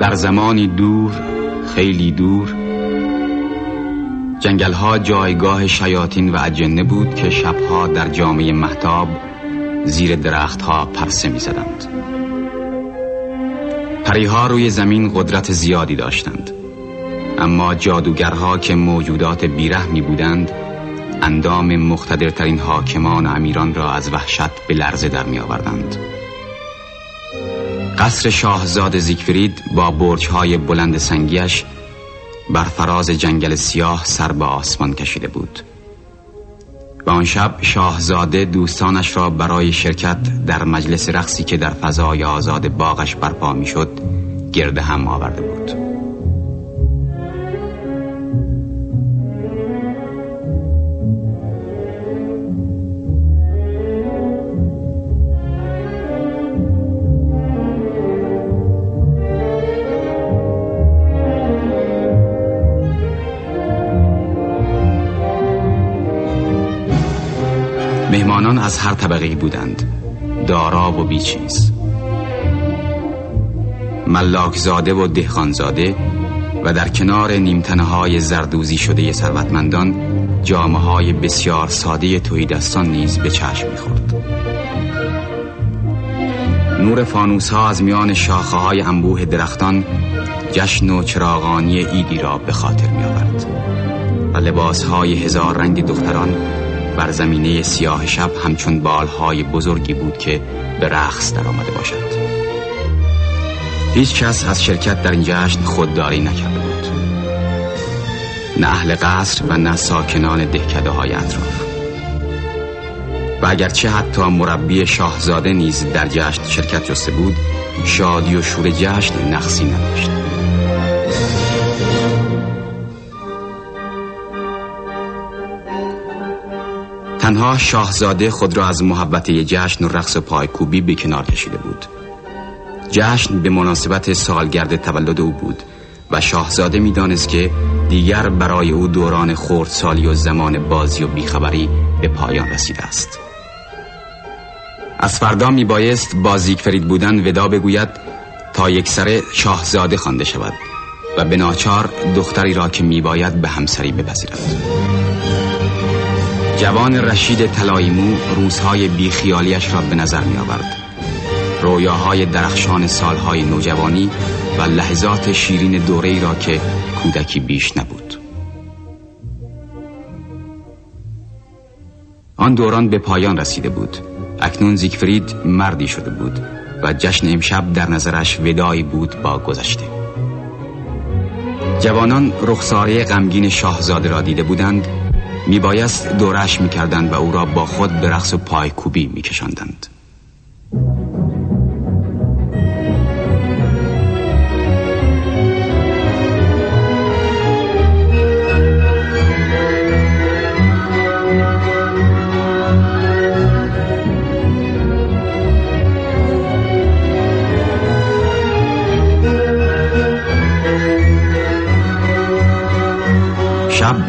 در زمانی دور خیلی دور جنگل ها جایگاه شیاطین و اجنه بود که شبها در جامعه محتاب زیر درختها پرسه می زدند پریها روی زمین قدرت زیادی داشتند. اما جادوگرها که موجودات بیرحمی بودند اندام مختدرترین حاکمان و امیران را از وحشت به لرزه در می آوردند قصر شاهزاد زیگفرید با برجهای بلند سنگیش بر فراز جنگل سیاه سر به آسمان کشیده بود. و آن شب شاهزاده دوستانش را برای شرکت در مجلس رقصی که در فضای آزاد باغش برپا می‌شد گرد هم آورده بود. مهمانان از هر طبقه بودند. دارا و بیچیز ملاکزاده و دهخانزاده و در کنار نیمتنه های زردوزی شده ثروتمندان جامعه های بسیار ساده تویدستان نیز به چشم می‌خورد. نور فانوس ها از میان شاخه های انبوه درختان جشن و چراغانی ایدی را به خاطر می آورد و لباس های هزار رنگ دختران بر زمینه سیاه شب همچون بالهای بزرگی بود که به رقص در آمده باشد. هیچ کس از شرکت در این جشن خودداری نکرده بود. نه اهل قصر و نه ساکنان دهکده های اطراف. و اگرچه حتی مربی شاهزاده نیز در جشن شرکت جسته بود شادی و شور جشن نقصی نداشت. تنها شاهزاده خود را از محبت جشن و رقص و پایکوبی به کنار کشیده بود. جشن به مناسبت سالگرد تولد او بود و شاهزاده می‌دانست که دیگر برای او دوران سالی و زمان بازی و بیخبری به پایان رسیده است. از فردا می بایست بازیک فرید بودن ودا بگوید تا یک سر شاهزاده خوانده شود و به ناچار دختری را که می باید به همسری بپذیرد. جوان رشید تلایمو روزهای بیخیالیش را به نظر می آورد رویاهای درخشان سالهای نوجوانی و لحظات شیرین دوره را که کودکی بیش نبود. آن دوران به پایان رسیده بود. اکنون زیگفرید مردی شده بود و جشن امشب در نظرش ودایی بود با گذشته. جوانان رخساره غمگین شاهزاده را دیده بودند میبایست دورش می‌کردند و او را با خود به رقص پایکوبی میکشاندند.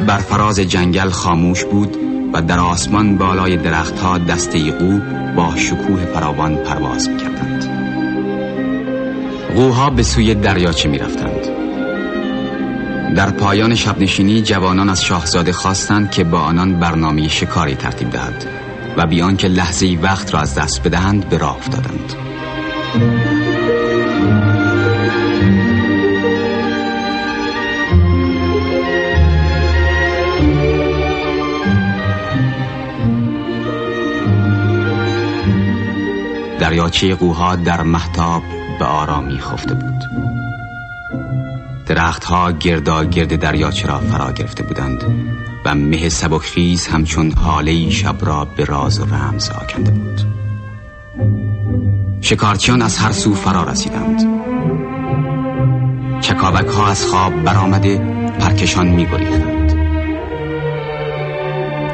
بر فراز جنگل خاموش بود و در آسمان بالای درختها دسته قو با شکوه فراوان پرواز می‌کردند. قوها به سوی دریاچه می‌رفتند. در پایان شبنشینی جوانان از شاهزاده خواستند که با آنان برنامه شکاری ترتیب دهد و بیان که لحظه وقت را از دست بدهند به راه افتادند. دریاچه قوها در محتاب به آرامی خفته بود. درختها گردا گرد دریاچه را فرا گرفته بودند و مه سبکخیز همچون حاله شب را به راز و رمز آکنده بود. شکارچیان از هر سو فرا رسیدند. چکاوک ها از خواب برآمده پرکشان می گریختند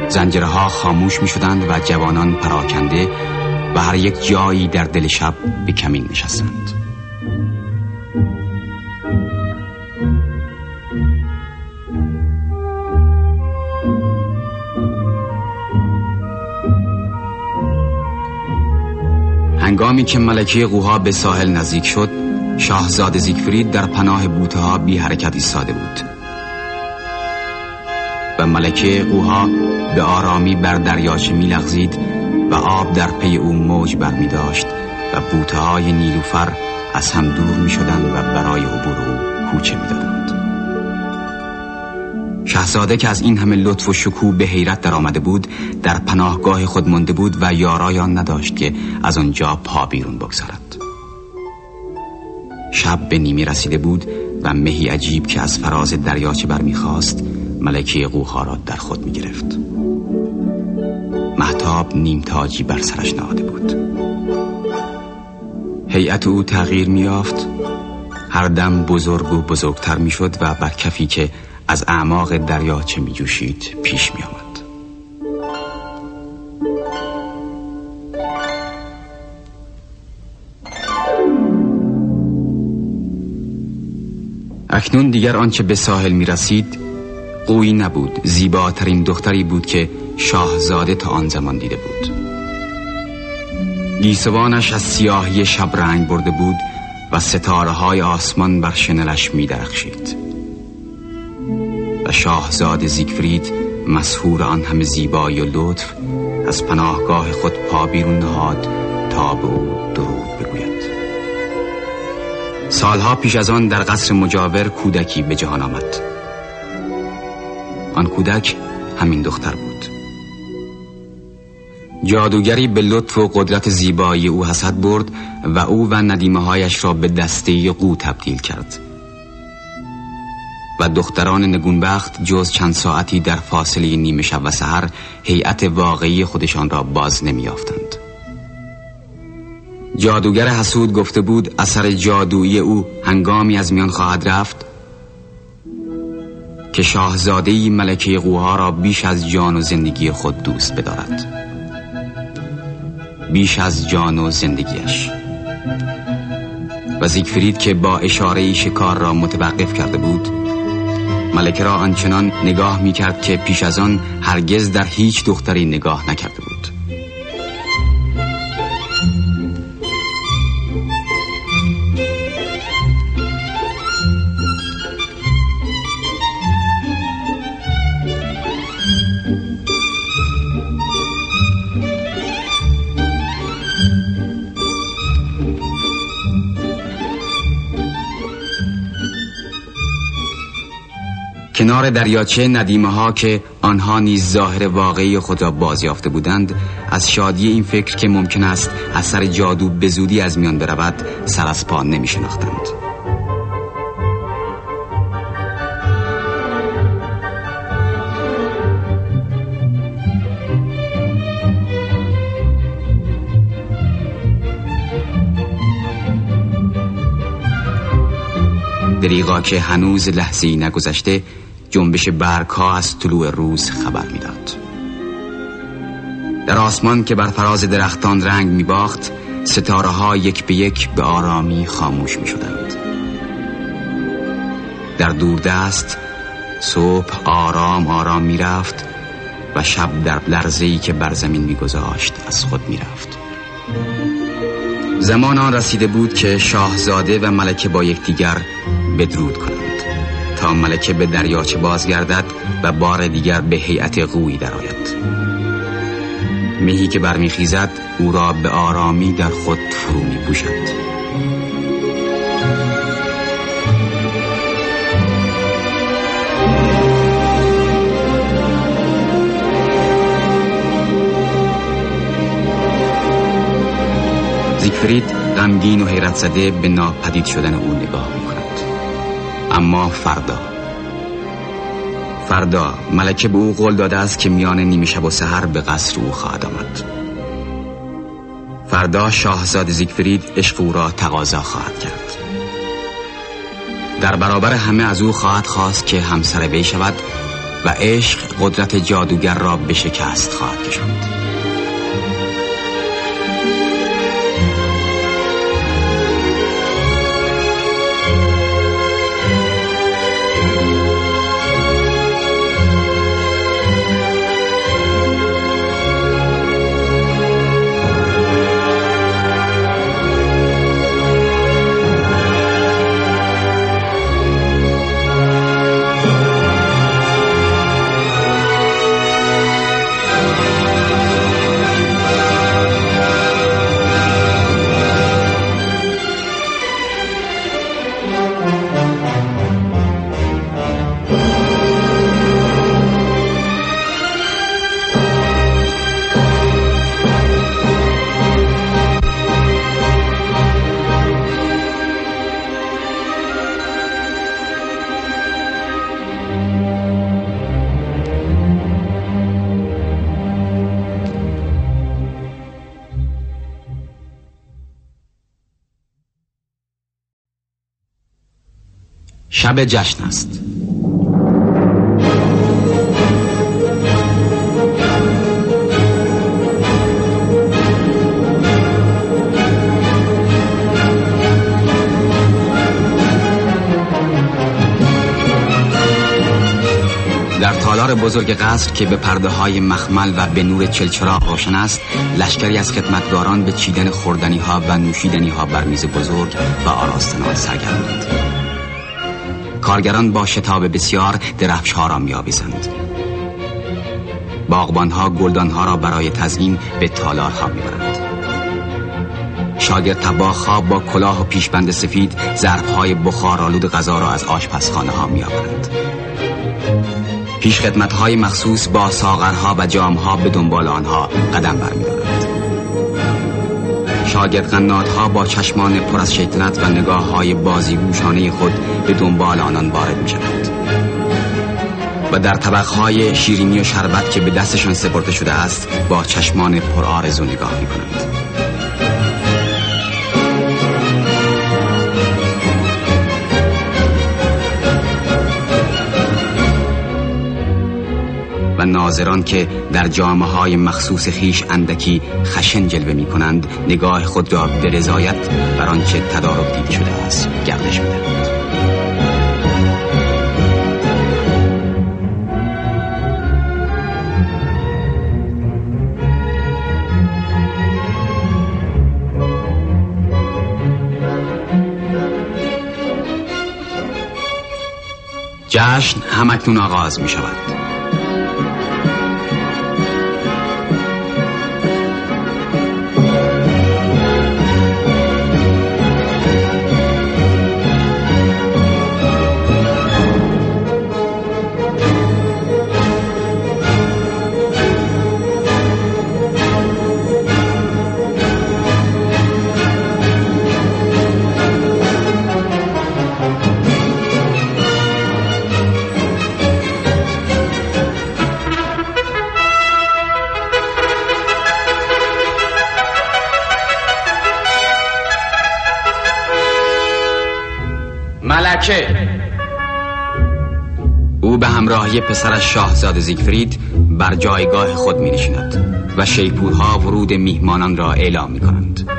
زنجره ها خاموش می شدند و جوانان پراکنده و هر یک جایی در دل شب به کمین نشستند. هنگامی که ملکه قوها به ساحل نزدیک شد شاهزاده زیگفرید در پناه بوته ها بی حرکت ایستاده بود. و ملکه قوها به آرامی بر دریاچه می لغزید و آب در پی او موج برمی داشت و بوته های نیلوفر از هم دور می شدن و برای عبور او کوچه می دادند. شهزاده که از این همه لطف و شکوه به حیرت در آمده بود در پناهگاه خود مانده بود و یارایان نداشت که از آنجا پا بیرون بگذارد شب به نیمی رسیده بود و مهی عجیب که از فراز دریاچه برمیخواست ملکه قوها را در خود می محتاب نیمتاجی بر سرش نهاده بود هیئت او تغییر میافت هر دم بزرگ و بزرگتر می‌شد و بر کفی که از اعماق دریاچه می جوشید پیش می آمد. اکنون دیگر آنچه به ساحل می رسید قوی نبود. زیباترین دختری بود که شاهزاده تا آن زمان دیده بود. گیسوانش از سیاهی شب رنگ برده بود و ستاره های آسمان بر شنلش می درخشید و شاهزاده زیگفرید مسهور آن همه زیبایی و لطف از پناهگاه خود پا بیرون نهاد تا به او درود بگوید. سالها پیش از آن در قصر مجاور کودکی به جهان آمد. آن کودک همین دختر بود جادوگری به لطف و قدرت زیبایی او حسد برد و او و ندیمه هایش را به دسته قو تبدیل کرد و دختران نگونبخت جز چند ساعتی در فاصله نیمه شب و سحر هیئت واقعی خودشان را باز نمیافتند. جادوگر حسود گفته بود اثر جادویی او هنگامی از میان خواهد رفت که شاهزاده ملکه قوها را بیش از جان و زندگی خود دوست بدارد. بیش از جان و زندگیش. و زیگفرید که با اشاره شکار را متوقف کرده بود ملکه را آنچنان نگاه می کرد که پیش از آن هرگز در هیچ دختری نگاه نکرده بود. کنار دریاچه ندیمه ها که آنها نیز ظاهر واقعی خود را بازیافته بودند از شادی این فکر که ممکن است اثر جادو به زودی از میان برود سر از پا نمی شناختند. دریغا که هنوز لحظه نگذشته جنبش برگ ها از طلوع روز خبر می‌داد. در آسمان که بر فراز درختان رنگ می باخت ستاره ها یک به یک به آرامی خاموش می شدند. در دوردست صبح آرام آرام می رفت و شب در لرزهی که بر زمین می گذاشت از خود می رفت. زمان آن رسیده بود که شاهزاده و ملکه با یکدیگر بدرود کنند تا ملکه به دریاچه بازگردد و بار دیگر به هیئت قوی درآید. مهی که برمیخیزد او را به آرامی در خود فرو می پوشد زیگفرید غمگین و حیرت زده به ناپدید شدن او نگاه اما فردا. فردا ملکه به او قول داده است که میان نیمه شب و سحر به قصر او خواهد آمد. فردا شاهزاده زیگفرید عشق او را تقاضا خواهد کرد. در برابر همه از او خواهد خواست که همسر وی شود و عشق قدرت جادوگر را به شکست خواهد کشاند. شب جشن است. در تالار بزرگ قصر که به پرده های مخمل و به نور چلچراغ روشن است لشکری از خدمتگاران به چیدن خوردنی ها و نوشیدنی ها بر میز بزرگ و آراستن سرگرمند. کارگران با شتاب بسیار درفش ها را میآویزند. باغبان ها گلدان ها را برای تزیین به تالار ها می‌برند. شاگرد تباخ ها با کلاه و پیشبند سفید ظرف های بخار آلود غذا را از آشپزخانه ها میآورند. پیش خدمت های مخصوص با ساغرها و جامها به دنبال آنها قدم برمیدارند. شاگرد ها با چشمان پر از شیطنت و نگاه های بازیگوشانه خود به دنبال آنان وارد می شود و در طبق های شیرینی و شربت که به دستشان سپرده شده است با چشمان پر آرزو نگاه می کنند ناظران که در جامعه های مخصوص خیش اندکی خشن جلوه می کنند نگاه خود را به رضایت بر آنچه تدارک دید شده است گردش می‌دهند جشن همکنون آغاز می شود او به همراهی پسرش شاهزاده زیگفرید بر جایگاه خود می نشیند و شیپورها ورود میهمانان را اعلام می کنند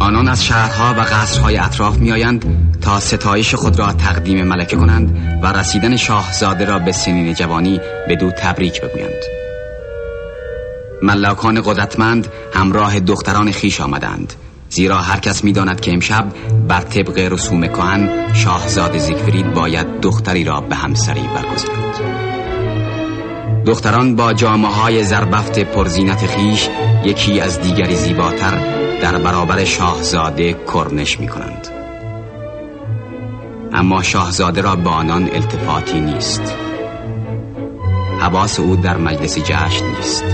آنان از شهرها و قصرهای اطراف می آیند تا ستایش خود را تقدیم ملکه کنند و رسیدن شاهزاده را به سنین جوانی به دو تبریک بگویند. ملاکان قدرتمند همراه دختران خیش آمدند. زیرا هر کس می‌داند که امشب بر طبق رسوم کهن شاهزاده زیگفرید باید دختری را به همسری برگزارد دختران با جامعه های زربفت پرزینت خیش یکی از دیگری زیباتر در برابر شاهزاده کرنش می کنند اما شاهزاده را با آنان التفاتی نیست. حواس او در مجلس جشن نیست.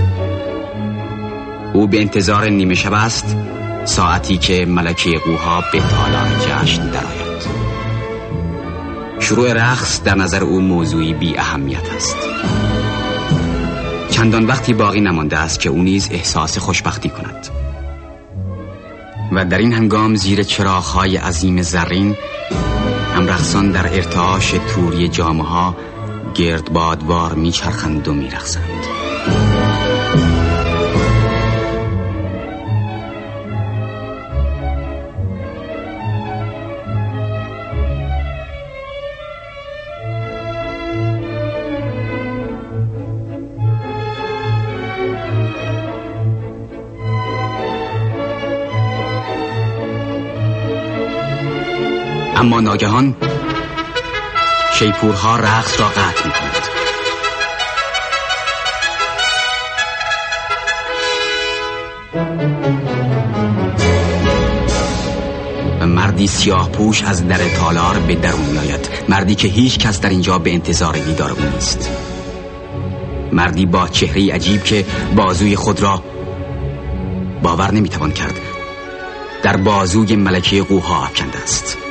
او به انتظار نیمه شب است ساعتی که ملکه قوها به تالار جشن درآید. شروع رقص در نظر او موضوعی بی اهمیت است. چندان وقتی باقی نمانده است که او نیز احساس خوشبختی کند. و در این هنگام زیر چراغهای عظیم زرین هم رقصان در ارتعاش توری جامعه ها گردبادوار میچرخند و میرقصند. اما ناگهان شیپورها رقص را قطع می کند مردی سیاه پوش از در تالار به درون می آید مردی که هیچ کس در اینجا به انتظار دیدار او نیست. مردی با چهره عجیب که بازوی خود را باور نمی‌توان کرد. در بازوی ملکه قوها افکنده است.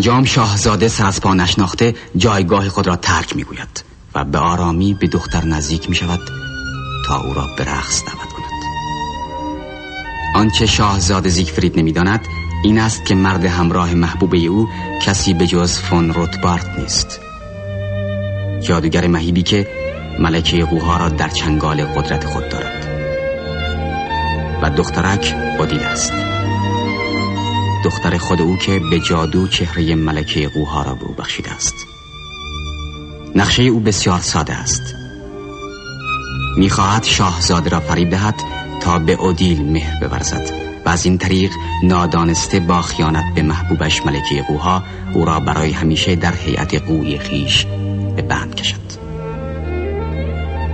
سرانجام شاهزاده سر از پا نشناخته جایگاه خود را ترک می‌گوید و به آرامی به دختر نزدیک می شود تا او را به رقص دعوت کند. آنچه شاهزاده زیگفرید نمی‌داند این است که مرد همراه محبوب او کسی به جز فون روتبارت نیست. جادوگر مهیبی که ملکه قوها را در چنگال قدرت خود دارد. و دخترک بودیل است. دختر خود او که به جادو چهره ملکه قوها را به او بخشیده است. نقشه او بسیار ساده است. می‌خواهد شاهزاده را فریب دهد تا به اودیل مهر بورزد و از این طریق نادانسته با خیانت به محبوبش ملکه قوها او را برای همیشه در هیئت قوی خیش به بند کشد.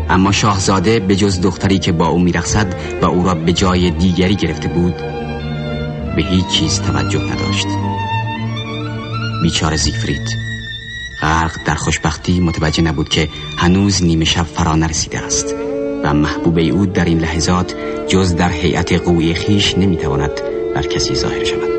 اما شاهزاده به جز دختری که با او میرخصد و او را به جای دیگری گرفته بود به هیچ چیز توجه نداشت. بیچار زیفرید غرق در خوشبختی متوجه نبود که هنوز نیمه شب فرا نرسیده است و محبوب او در این لحظات جز در هیئت قوی خیش نمی‌تواند بر کسی ظاهر شود.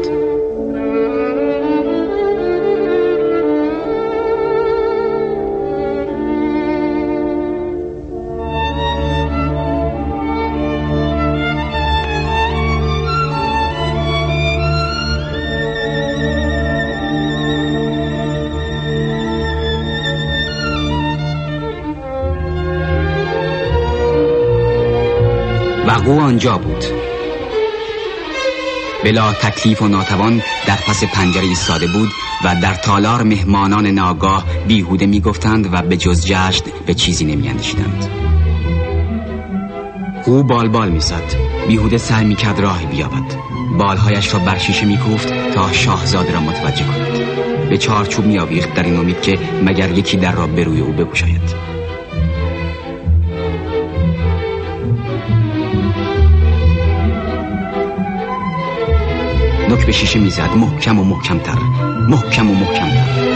او آنجا بود. بلا تکلیف و ناتوان در پس پنجره ایستاده بود و در تالار مهمانان ناگاه بیهوده می‌گفتند و به جز جشن به چیزی نمیاندیشیدند. او بال بال می‌زد. بیهوده سعی می‌کرد راه بیابد. بالهایش را بر شیشه میکوفت تا شاهزاده را متوجه کند. به چارچوب میآویخت در این امید که مگر یکی در را به او بگشاید به شیشه می‌زد محکم و محکمتر محکم و محکمتر.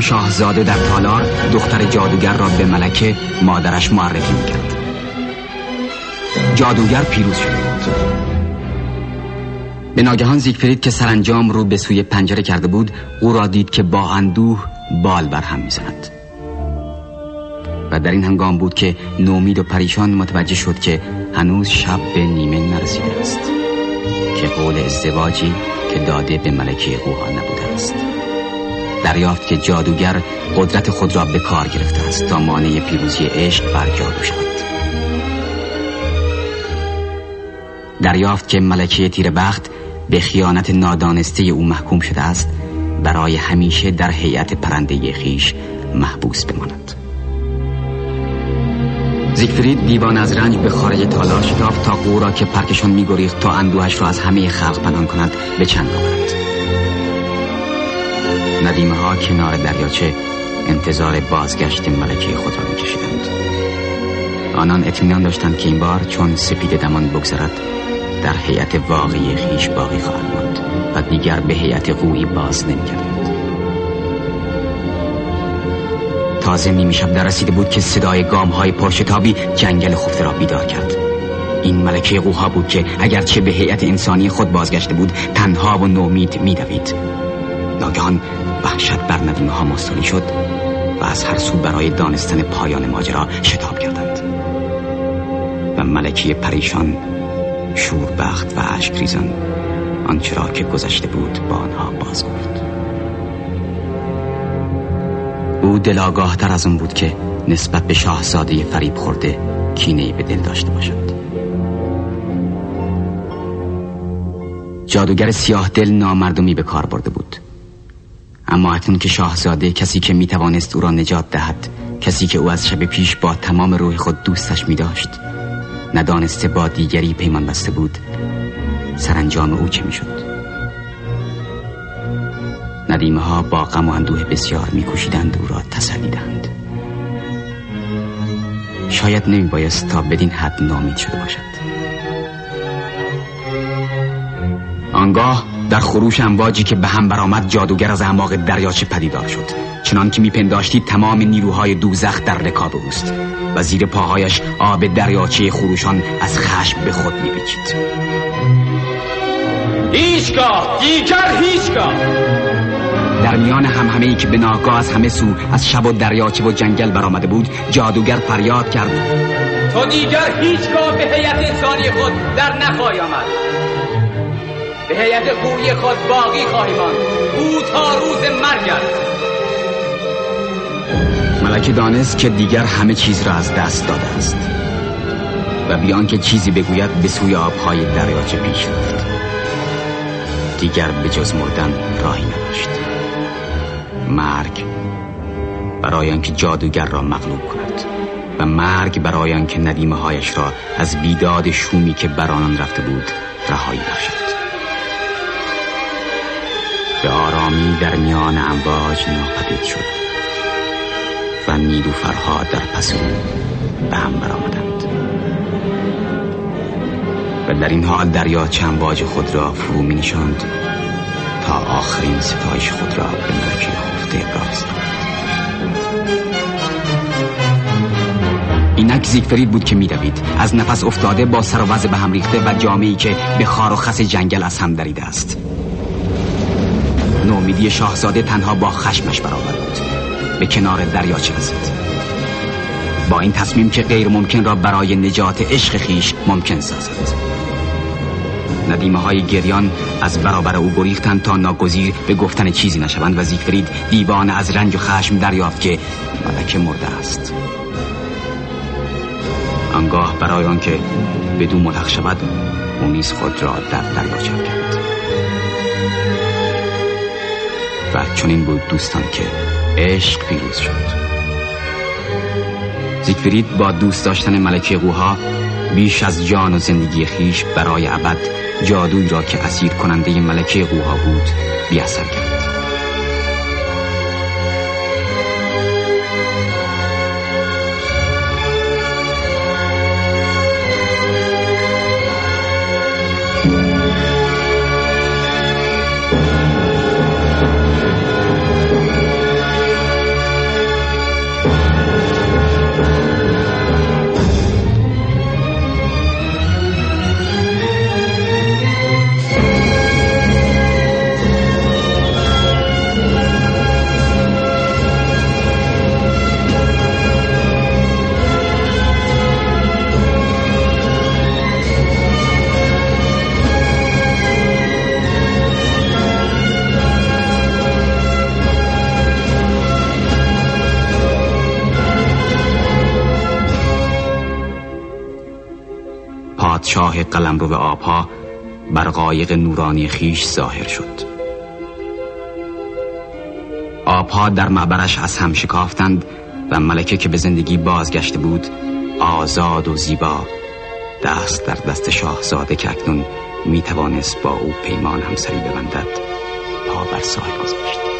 شاهزاده در تالار دختر جادوگر را به ملکه مادرش معرفی می‌کرد. جادوگر پیروز شده بود. به ناگهان زیگفرید که سرانجام رو به سوی پنجره کرده بود او را دید که با اندوه بال بر هم می‌زند. و در این هنگام بود که نومید و پریشان متوجه شد که هنوز شب به نیمه نرسیده است که قول ازدواجی که داده به ملکه قوها نبوده است. دریافت که جادوگر قدرت خود را به کار گرفته است تا مانع پیروزی عشق بر جادو شود دریافت که ملکه تیربخت به خیانت نادانسته او محکوم شده است برای همیشه در هیئت پرنده خیش محبوس بماند. زیگفرید دیوان از رنج به خارج تالار شتافت تا او را که پرکشان میگریخت تا اندوهش را از همه خلق پنهان کند به چند آورد. ندیمه ها کنار دریاچه انتظار بازگشت ملکه خود را میکشیدند. آنان اطمینان داشتند که این بار چون سپید دمان بگذرد در هیئت واقعی خیش باقی خواهد ماند و دیگر به هیئت قوی باز نمیگردند تازه نیمی شب در رسیده بود که صدای گام های پرشتابی جنگل خفته را بیدار کرد. این ملکه قوها بود که اگرچه به هیئت انسانی خود بازگشته بود تنها و نومید میدوید. ناگهان وحشت بر ندیمه ها مستولی شد و از هر سو برای دانستن پایان ماجرا شتاب کردند. و ملکی پریشان شوربخت و عشق ریزان آنچه را که گذشته بود با آنها باز گفت. او دلاگاه تر از اون بود که نسبت به شاهزاده فریب خورده کینه به دل داشته باشد. جادوگر سیاه دل نامردمی به کار برده بود. اما اکنون که شاهزاده کسی که می‌توانست او را نجات دهد کسی که او از شب پیش با تمام روح خود دوستش می داشت ندانسته با دیگری پیمان بسته بود. سرانجام او چه می شد ندیمه ها با غم و اندوه بسیار میکوشیدند او را تسلی دهند. شاید نمی بایست تا بدین حد نامید شده باشد. آنگاه در خروش امواجی که به هم برآمد جادوگر از اعماق دریاچه پدیدار شد. چنان که میپنداشتید تمام نیروهای دوزخ در رکاب اوست و زیر پاهایش آب دریاچه خروشان از خشم به خود میپیچید. هیچگاه دیگر هیچگاه. در میان همه ای که به ناگاه از همه سو از شب و دریاچه و جنگل برآمده بود جادوگر فریاد کرد. تو دیگر هیچگاه به هیئت انسانی خود در نخواهی آمد. به هیئت خوبی خود باقی خواهی ماند او تا روز مرگ است. ملکه دانست که دیگر همه چیز را از دست داده است و بیان که چیزی بگوید به سوی آبهای دریاچه پیش رفت دیگر به جز مردن راهی نداشت. مرگ برای آنکه جادوگر را مغلوب کند و مرگ برای آنکه ندیمه هایش را از بیداد شومی که بر آنان رفته بود رهایی بخشد. آرامی در میان امواج ناپدید شد و نیلوفرها در پس به هم برآمدند. و در این حال دریا چنباج خود را فرو می نشاند تا آخرین ستایش خود را به ملکه خفته ابراز اینک زیگفرید بود که میدوید از نفس افتاده با سر و به هم ریخته و جامعی که به خار و خس جنگل از هم دریده است. نومیدی شاهزاده تنها با خشمش برابر بود به کنار دریاچه رسید با این تصمیم که غیر ممکن را برای نجات عشق خیش ممکن سازد. ندیمه های گریان از برابر او گریختند تا ناگزیر به گفتن چیزی نشوند و زیگفرید دیوان از رنج و خشم دریافت که ملکه مرده است. آنگاه برای آنکه بدون ملحق شود او نیز خود را در دریاچه کرد. و چنین بود دوستان که عشق پیروز شد. زیگفرید با دوست داشتن ملکه قوها بیش از جان و زندگی خیش برای ابد جادوی را که اسیر کننده ملکه قوها بود بیاثر کرد. قلمرو آبها بر قایق نورانی خیش ظاهر شد. آبها در معبرش از هم شکافتند و ملکه که به زندگی بازگشته بود آزاد و زیبا دست در دست شاهزاده که اکنون می توانست با او پیمان همسری ببندد پا بر ساحل گذاشت.